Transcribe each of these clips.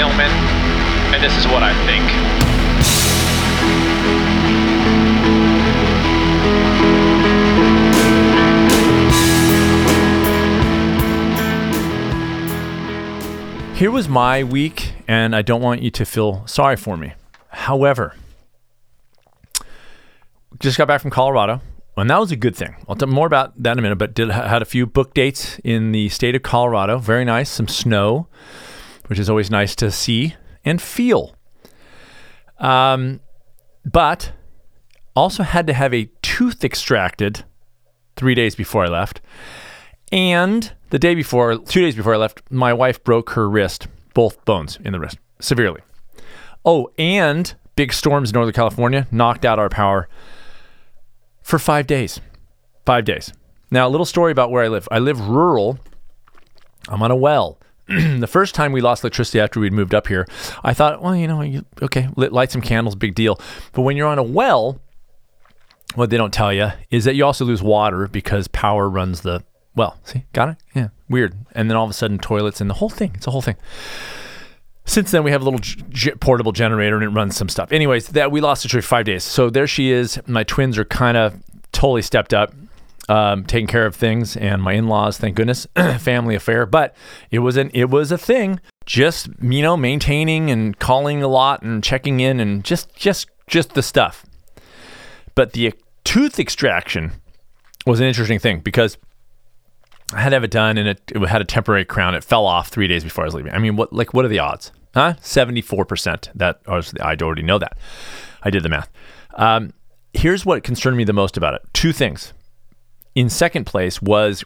Hillman, and this is what I think. Here was my week, and I don't want you to feel sorry for me. However, just got back from Colorado, and that was a good thing. I'll tell more about that in a minute. But did had a few book dates in the state of Colorado. Very nice. Some snow, which is always nice to see and feel. Um, but also had to have a tooth extracted three days before I left. And the day before, two days before I left, my wife broke her wrist, both bones in the wrist, severely. Oh, and big storms in Northern California knocked out our power for five days. Five days. Now, a little story about where I live. I live rural. I'm on a well. the first time we lost electricity after we'd moved up here, I thought, well, you know, okay, light some candles, big deal. But when you're on a well, what they don't tell you is that you also lose water because power runs the well. See, got it? Yeah, weird. And then all of a sudden, toilets and the whole thing. It's a whole thing. Since then, we have a little g- portable generator and it runs some stuff. Anyways, that we lost it for five days. So there she is. My twins are kind of totally stepped up, um, taking care of things, and my in-laws, thank goodness, family affair. But it was an it was a thing. Just you know, maintaining and calling a lot and checking in and just just just the stuff. But the tooth extraction was an interesting thing because I had to have it done, and it, it had a temporary crown. It fell off three days before I was leaving. I mean, what like what are the odds? Huh? Seventy four percent. That I already know that. I did the math. Um, here's what concerned me the most about it. Two things. In second place was,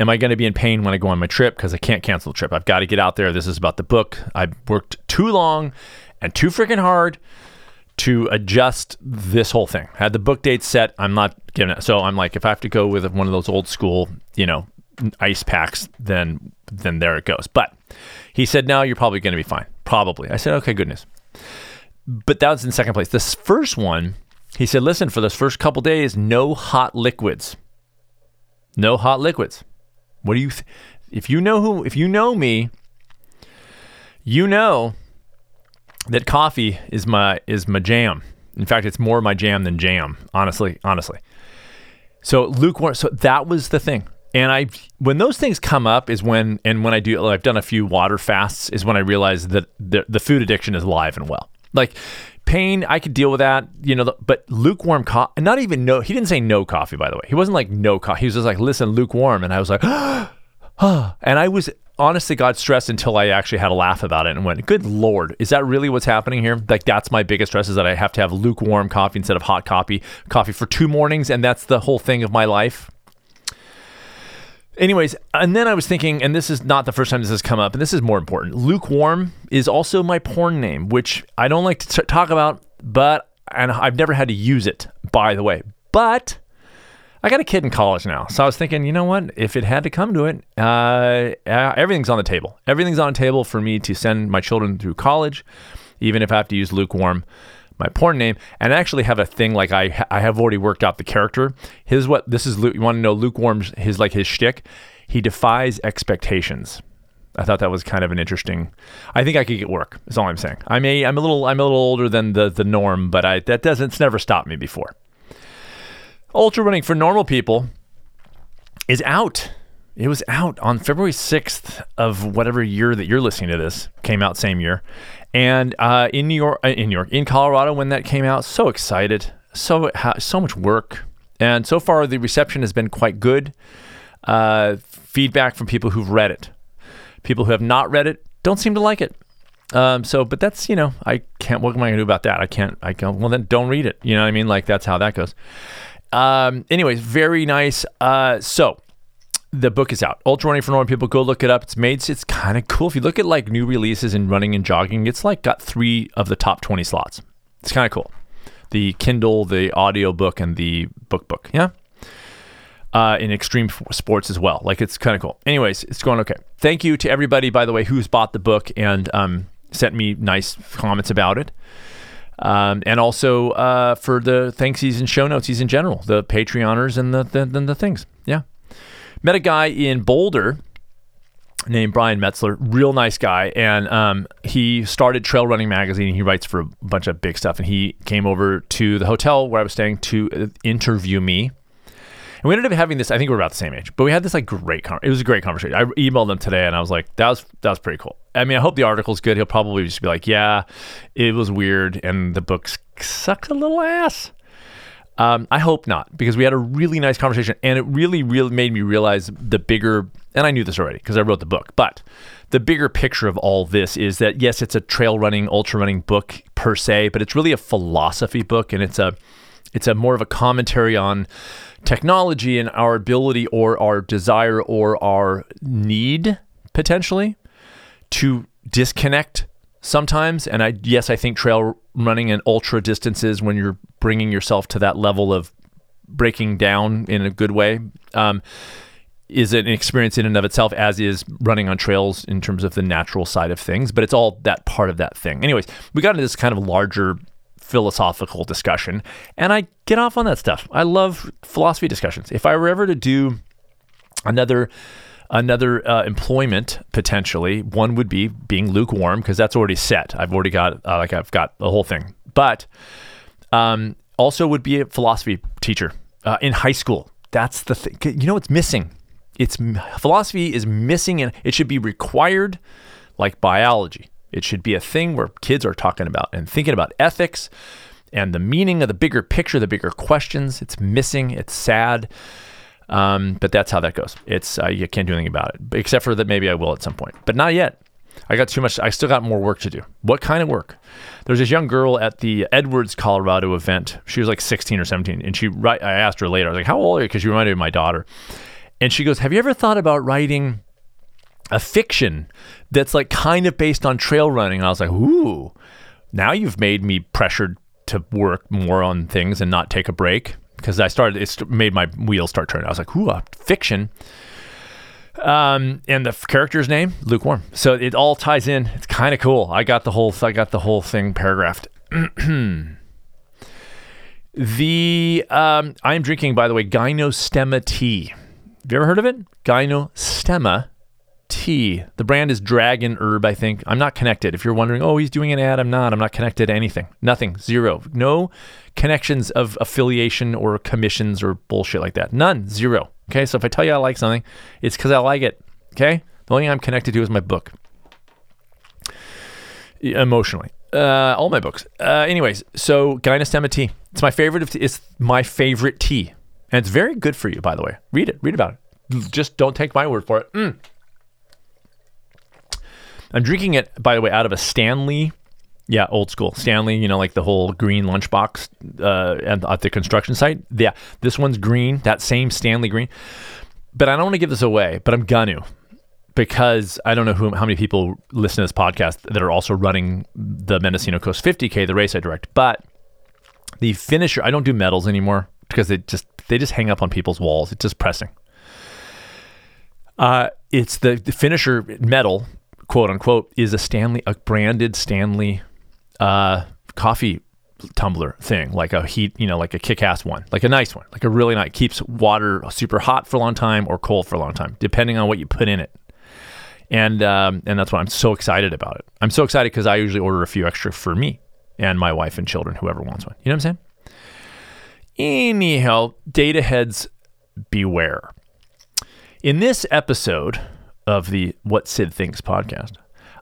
am I going to be in pain when I go on my trip because I can't cancel the trip? I've got to get out there. This is about the book. I worked too long and too freaking hard to adjust this whole thing. Had the book date set. I'm not giving it. So I'm like, if I have to go with one of those old school, you know, ice packs, then then there it goes. But he said, no, you're probably going to be fine. Probably. I said, okay, goodness. But that was in second place. This first one, he said, listen, for those first couple days, no hot liquids. No hot liquids. What do you? Th- if you know who, if you know me, you know that coffee is my is my jam. In fact, it's more my jam than jam. Honestly, honestly. So lukewarm. So that was the thing. And I, when those things come up, is when, and when I do, I've done a few water fasts, is when I realize that the, the food addiction is alive and well. Like pain, I could deal with that, you know, but lukewarm coffee, not even no, he didn't say no coffee, by the way. He wasn't like no coffee. He was just like, listen, lukewarm. And I was like, and I was honestly got stressed until I actually had a laugh about it and went, good Lord, is that really what's happening here? Like that's my biggest stress is that I have to have lukewarm coffee instead of hot coffee, coffee for two mornings. And that's the whole thing of my life. Anyways, and then I was thinking, and this is not the first time this has come up, and this is more important. Lukewarm is also my porn name, which I don't like to t- talk about, but and I've never had to use it, by the way. But I got a kid in college now, so I was thinking, you know what? If it had to come to it, uh, everything's on the table. Everything's on the table for me to send my children through college, even if I have to use lukewarm my porn name and actually have a thing like I I have already worked out the character. His what this is you want to know lukewarm's his like his shtick. He defies expectations. I thought that was kind of an interesting. I think I could get work. Is all I'm saying. I may I'm a little I'm a little older than the the norm, but I that doesn't it's never stopped me before. Ultra running for normal people is out. It was out on February 6th of whatever year that you're listening to this. Came out same year. And uh, in New York, uh, in New York, in Colorado, when that came out, so excited, so so much work, and so far the reception has been quite good. Uh, feedback from people who've read it, people who have not read it don't seem to like it. Um, so, but that's you know, I can't. What am I gonna do about that? I can't. I can't. Well, then don't read it. You know what I mean? Like that's how that goes. Um, anyways, very nice. Uh, so the book is out. Ultra Running for Normal People. Go look it up. It's made. It's kind of cool. If you look at like new releases in running and jogging, it's like got three of the top twenty slots. It's kind of cool. The Kindle, the audio book, and the book book. Yeah. Uh, in extreme sports as well. Like it's kind of cool. Anyways, it's going okay. Thank you to everybody, by the way, who's bought the book and um, sent me nice comments about it. Um, and also uh, for the thanksies and show notes in general, the Patreoners and the, the, the, the things. Yeah. Met a guy in Boulder named Brian Metzler, real nice guy, and um, he started Trail Running Magazine. He writes for a bunch of big stuff, and he came over to the hotel where I was staying to uh, interview me. And we ended up having this. I think we are about the same age, but we had this like great. Con- it was a great conversation. I emailed him today, and I was like, "That was that was pretty cool." I mean, I hope the article's good. He'll probably just be like, "Yeah, it was weird, and the book sucks a little ass." Um, I hope not, because we had a really nice conversation, and it really, really made me realize the bigger. And I knew this already because I wrote the book, but the bigger picture of all this is that yes, it's a trail running, ultra running book per se, but it's really a philosophy book, and it's a it's a more of a commentary on technology and our ability or our desire or our need potentially to disconnect sometimes. And I, yes, I think trail running and ultra distances when you're bringing yourself to that level of breaking down in a good way um, is an experience in and of itself, as is running on trails in terms of the natural side of things. But it's all that part of that thing. Anyways, we got into this kind of larger philosophical discussion, and I get off on that stuff. I love philosophy discussions. If I were ever to do another another uh, employment potentially, one would be being lukewarm because that's already set. I've already got uh, like I've got the whole thing, but um, also would be a philosophy teacher uh, in high school. That's the thing. You know what's missing? It's philosophy is missing, and it should be required, like biology. It should be a thing where kids are talking about and thinking about ethics and the meaning of the bigger picture, the bigger questions. It's missing. It's sad. Um, but that's how that goes. It's uh, you can't do anything about it, except for that maybe I will at some point, but not yet. I got too much. I still got more work to do. What kind of work? There's this young girl at the Edwards, Colorado event. She was like 16 or 17, and she. Right, I asked her later. I was like, "How old are you?" Because she reminded me of my daughter, and she goes, "Have you ever thought about writing a fiction that's like kind of based on trail running. And I was like, ooh, now you've made me pressured to work more on things and not take a break because I started, it's made my wheels start turning. I was like, ooh, a fiction. Um, and the character's name, lukewarm. So it all ties in. It's kind of cool. I got the whole, I got the whole thing paragraphed. the, um, I am drinking, by the way, Gynostemma tea. Have you ever heard of it? Gynostemma tea. The brand is Dragon Herb, I think. I'm not connected. If you're wondering, oh, he's doing an ad, I'm not. I'm not connected to anything. Nothing. Zero. No connections of affiliation or commissions or bullshit like that. None. Zero. Okay. So if I tell you I like something, it's because I like it. Okay. The only thing I'm connected to is my book. Emotionally. Uh, all my books. Uh, anyways, so Gynostemma tea. It's my favorite. It's my favorite tea. And it's very good for you, by the way. Read it. Read about it. Just don't take my word for it. Mm. I'm drinking it, by the way, out of a Stanley. Yeah, old school Stanley. You know, like the whole green lunchbox uh, at, at the construction site. Yeah, this one's green. That same Stanley green. But I don't want to give this away. But I'm gonna because I don't know who, how many people listen to this podcast that are also running the Mendocino Coast 50K, the race I direct. But the finisher, I don't do medals anymore because they just they just hang up on people's walls. It's just pressing. Uh, it's the, the finisher medal quote unquote, is a Stanley, a branded Stanley uh, coffee tumbler thing, like a heat, you know, like a kick-ass one, like a nice one, like a really nice, keeps water super hot for a long time or cold for a long time, depending on what you put in it. And um, and that's why I'm so excited about it. I'm so excited because I usually order a few extra for me and my wife and children, whoever wants one. You know what I'm saying? Anyhow, data heads beware. In this episode, of the What Sid Thinks podcast,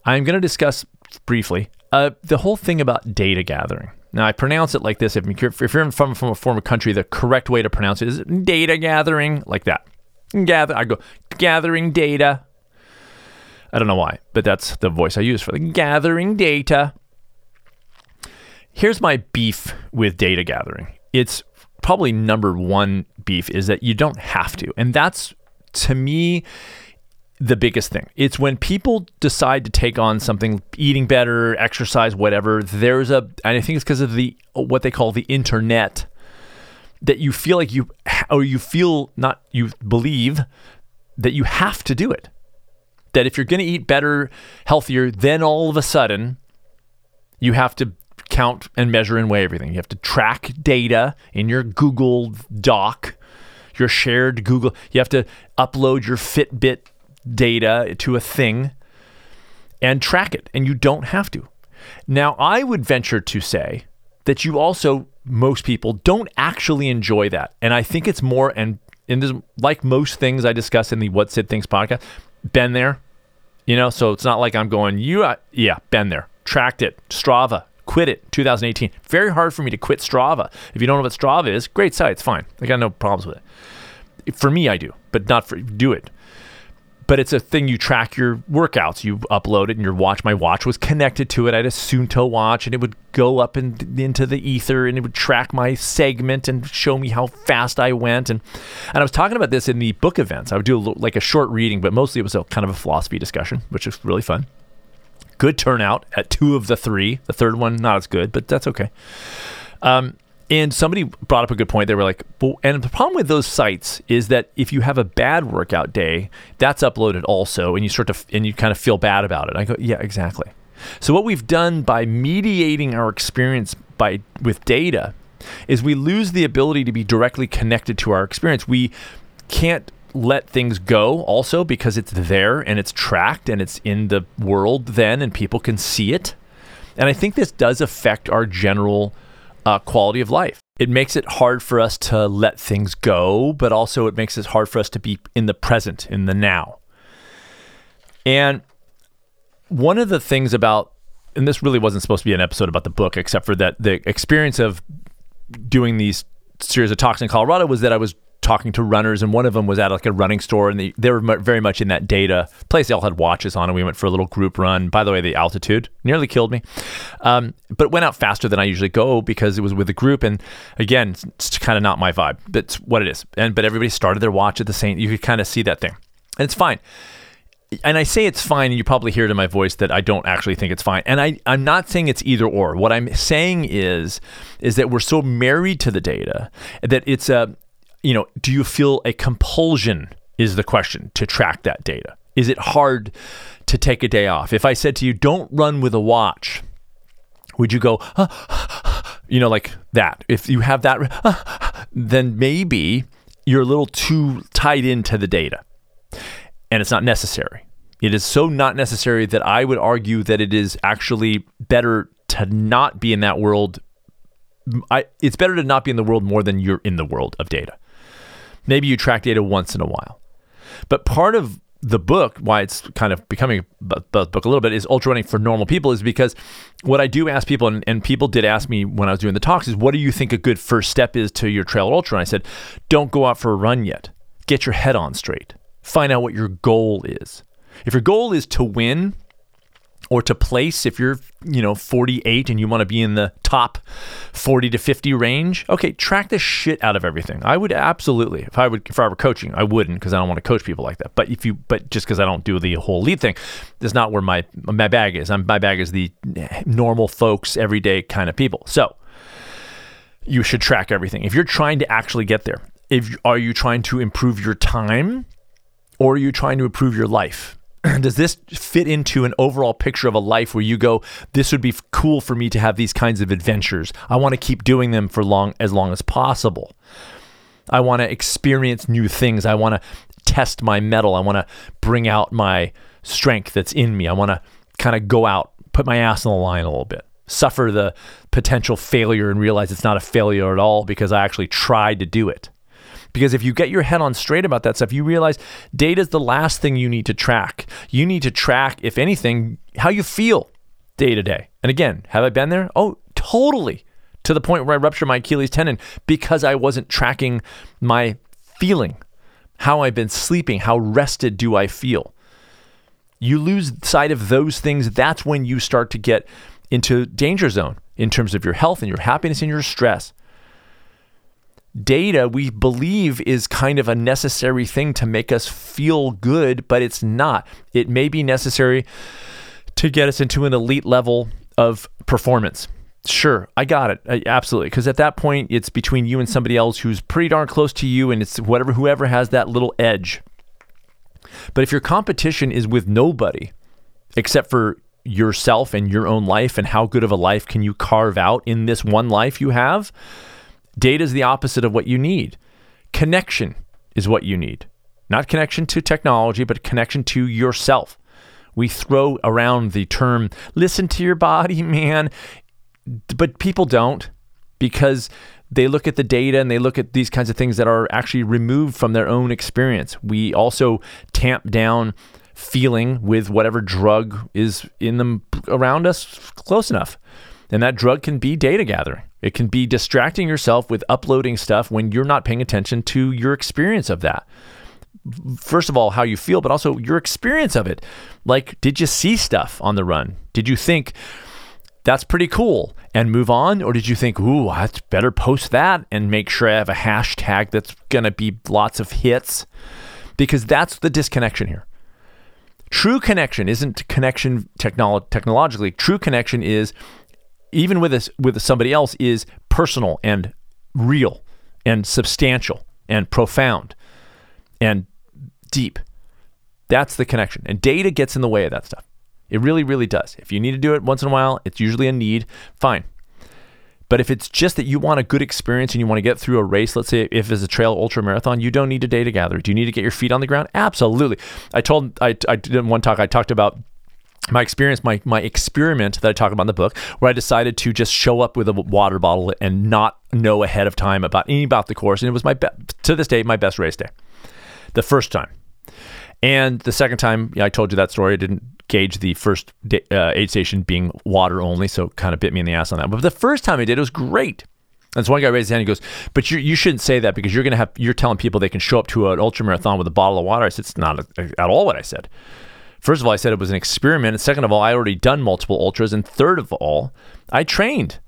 I'm going to discuss briefly uh, the whole thing about data gathering. Now, I pronounce it like this. If you're, from, from a former country, the correct way to pronounce it is data gathering, like that. Gather, I go gathering data. I don't know why, but that's the voice I use for the gathering data. Here's my beef with data gathering. It's probably number one beef is that you don't have to. And that's to me the biggest thing. It's when people decide to take on something, eating better, exercise, whatever. There's a, and I think it's because of the what they call the internet, that you feel like you, or you feel not, you believe that you have to do it. That if you're going to eat better, healthier, then all of a sudden, you have to count and measure and weigh everything. You have to track data in your Google Doc, your shared Google. You have to upload your Fitbit data to a thing and track it, and you don't have to. Now, I would venture to say that you also, most people, don't actually enjoy that. And I think it's more, and in this, like most things I discuss in the What Sid Thinks podcast, been there, you know, so it's not like I'm going, you, uh, yeah, been there, tracked it, Strava, quit it 2018 very hard for me to quit strava. If you don't know what strava is great site it's fine. I got no problems with it. For me i do but not for do it but it's a thing you track your workouts. You upload it, and your watch. My watch was connected to it. I had a Suunto watch, and it would go up in, into the ether, and it would track my segment and show me how fast I went. And and I was talking about this in the book events. I would do a, like a short reading, but mostly it was a kind of a philosophy discussion, which was really fun. Good turnout at two of the three. The third one not as good, but that's okay. Um, and somebody brought up a good point. They were like, well, and the problem with those sites is that if you have a bad workout day, that's uploaded also, and you start to, and you kind of feel bad about it. I go, yeah, exactly. So what we've done by mediating our experience by with data is we lose the ability to be directly connected to our experience. We can't let things go also because it's there and it's tracked and it's in the world then and people can see it. And I think this does affect our general uh, quality of life. It makes it hard for us to let things go, but also it makes it hard for us to be in the present, in the now. And one of the things about, and this really wasn't supposed to be an episode about the book, except for that the experience of doing these series of talks in Colorado was that I was talking to runners, and one of them was at like a running store, and they, they were very much in that data place. They all had watches on, and we went for a little group run. By the way, the altitude nearly killed me, um, but went out faster than I usually go because it was with a group. And again, it's kind of not my vibe. That's what it is. And but everybody started their watch at the same. You could kind of see that thing, and it's fine and I say it's fine, and you probably hear it in my voice that I don't actually think it's fine. And I, I'm not saying it's either or. What I'm saying is, is that we're so married to the data that it's a, you know, do you feel a compulsion is the question to track that data? Is it hard to take a day off? If I said to you, don't run with a watch, would you go, you know, like that? If you have that, then maybe you're a little too tied into the data and it's not necessary. It is so not necessary that I would argue that it is actually better to not be in that world. I, it's better to not be in the world more than you're in the world of data. Maybe you track data once in a while. But part of the book, why it's kind of becoming a book a little bit, is ultra running for normal people, is because what I do ask people, and, and, people did ask me when I was doing the talks, is what do you think a good first step is to your trail ultra? And I said, don't go out for a run yet. Get your head on straight. Find out what your goal is. If your goal is to win, or to place if you're you know 48 and you want to be in the top 40 to 50 range okay track the shit out of everything. I would absolutely if i would if i were coaching i wouldn't because i don't want to coach people like that. But if you but just because i don't do the whole lead thing that's not where my my bag is. I'm, my bag is the normal folks everyday kind of people. So you should track everything. If you're trying to actually get there if are you trying to improve your time or are you trying to improve your life does this fit into an overall picture of a life where you go this would be cool for me to have these kinds of adventures. I want to keep doing them for long as long as possible. I want to experience new things. I want to test my mettle. I want to bring out my strength that's in me. I want to kind of go out put my ass on the line a little bit suffer the potential failure and realize it's not a failure at all because i actually tried to do it because if you get your head on straight about that stuff, you realize data is the last thing you need to track. You need to track, if anything, how you feel day to day. And again, have I been there? Oh, totally. To the point where I ruptured my Achilles tendon because I wasn't tracking my feeling, how I've been sleeping, how rested do I feel. You lose sight of those things, that's when you start to get into danger zone in terms of your health and your happiness and your stress data we believe is kind of a necessary thing to make us feel good, but it's not. It may be necessary to get us into an elite level of performance. Sure, I got it. Absolutely. Because at that point, it's between you and somebody else who's pretty darn close to you, and it's whatever, whoever has that little edge. But if your competition is with nobody except for yourself and your own life, and how good of a life can you carve out in this one life you have, Data is the opposite of what you need. Connection is what you need. not connection to technology, but connection to yourself. We throw around the term, listen to your body, man. But people don't because they look at the data and they look at these kinds of things that are actually removed from their own experience. We also tamp down feeling with whatever drug is in them around us close enough. And that drug can be data gathering. It can be distracting yourself with uploading stuff when you're not paying attention to your experience of that. First of all, how you feel, but also your experience of it. Like, did you see stuff on the run? Did you think, that's pretty cool and move on? Or did you think, ooh, I better post that and make sure I have a hashtag that's going to be lots of hits? Because that's the disconnection here. True connection isn't connection technolo- technologically. True connection is even with us with somebody else is personal and real and substantial and profound and deep. That's the connection. And data gets in the way of that stuff. It really, really does. If you need to do it once in a while, it's usually a need, fine. But if it's just that you want a good experience and you want to get through a race, let's say if it's a trail ultra marathon, you don't need a data gather. Do you need to get your feet on the ground? Absolutely. I told I, I did one talk. I talked about my experience, my my experiment that I talk about in the book, where I decided to just show up with a water bottle and not know ahead of time about any about the course, and it was my be- to this day my best race day, the first time, and the second time I told you that story. I didn't gauge the first uh, aid station being water only, so it kind of bit me in the ass on that. But the first time I did, it was great. And so one guy raised his hand and goes, "But you, you shouldn't say that because you're going to have you're telling people they can show up to an ultra marathon with a bottle of water." I said, "It's not a, at all what I said." First of all, I said it was an experiment, second of all, I already done multiple ultras, and third of all, I trained.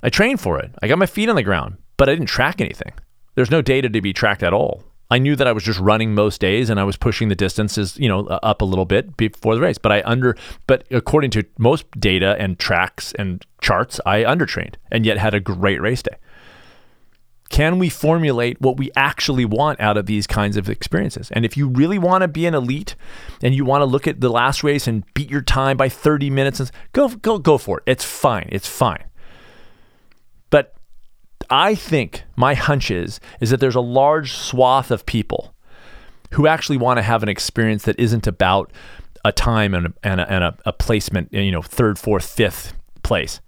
I trained for it. I got my feet on the ground, but I didn't track anything. There's no data to be tracked at all. I knew that I was just running most days and I was pushing the distances, you know, up a little bit before the race. But I under, but according to most data and tracks and charts, I undertrained and yet had a great race day. Can we formulate what we actually want out of these kinds of experiences? And if you really want to be an elite and you want to look at the last race and beat your time by 30 minutes, go go go for it. It's fine. It's fine. But I think my hunch is is that there's a large swath of people who actually want to have an experience that isn't about a time and a, and a, and a, a placement, you know, third, fourth, fifth place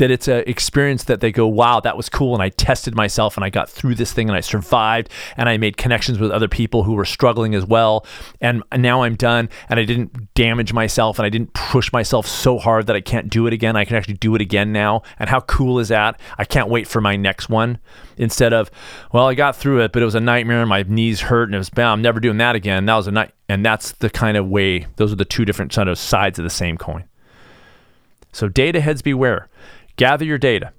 that it's an experience that they go, wow, that was cool. And I tested myself and I got through this thing and I survived and I made connections with other people who were struggling as well. And now I'm done and I didn't damage myself and I didn't push myself so hard that I can't do it again. I can actually do it again now. And how cool is that? I can't wait for my next one instead of, well, I got through it, but it was a nightmare. and My knees hurt and it was, bad. I'm never doing that again. That was a night. And that's the kind of way, those are the two different sort of sides of the same coin. So data heads beware gather your data.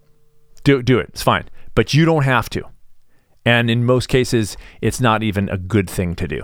Do, do it. It's fine. But you don't have to. And in most cases, it's not even a good thing to do.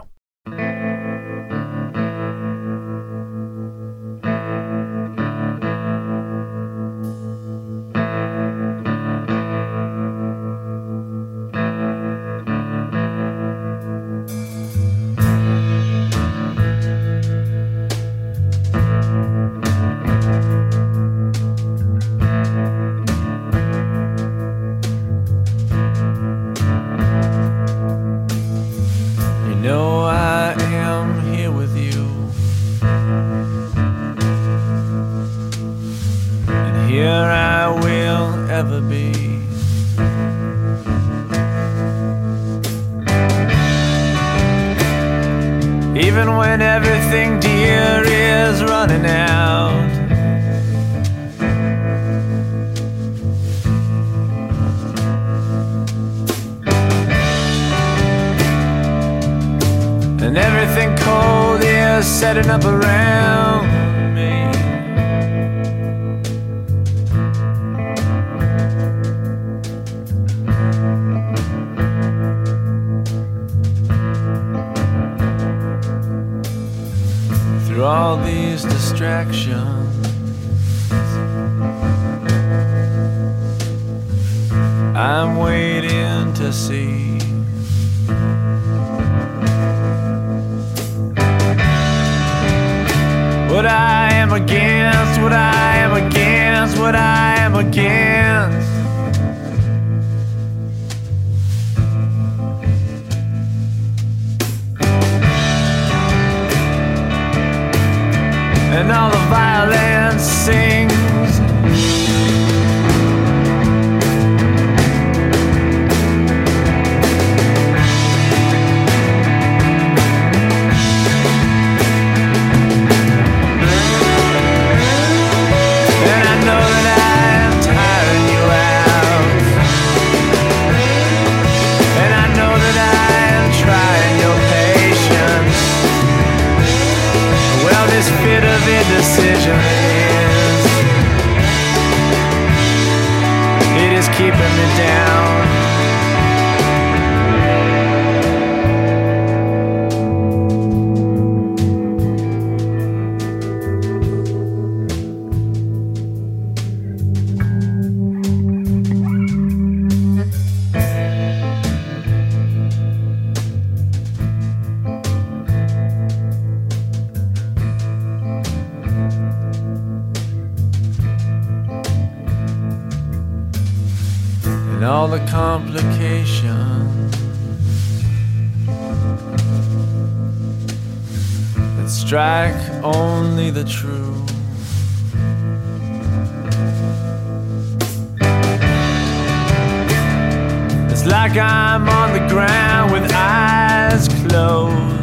These distractions, I'm waiting to see. What I am against, what I am against, what I am against. The complications that strike only the true. It's like I'm on the ground with eyes closed.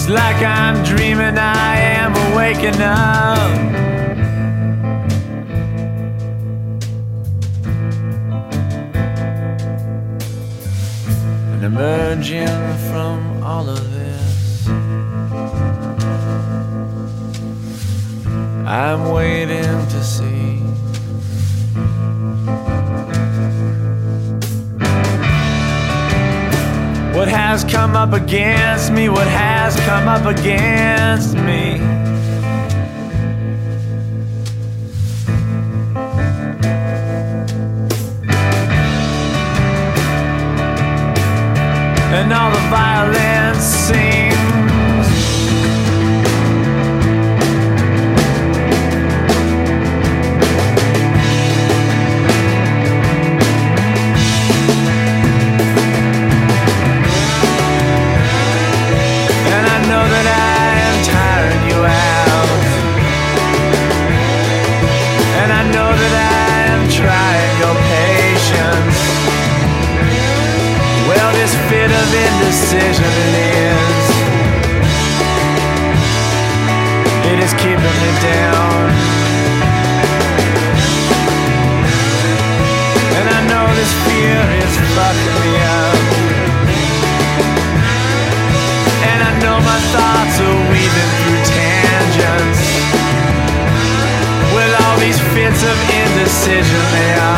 It's like I'm dreaming I am waking up. And emerging from all of this, I'm waiting to see. What has come up against me? What has come up against me? And all the violence my thoughts are weaving through tangents. With all these fits of indecision, they are.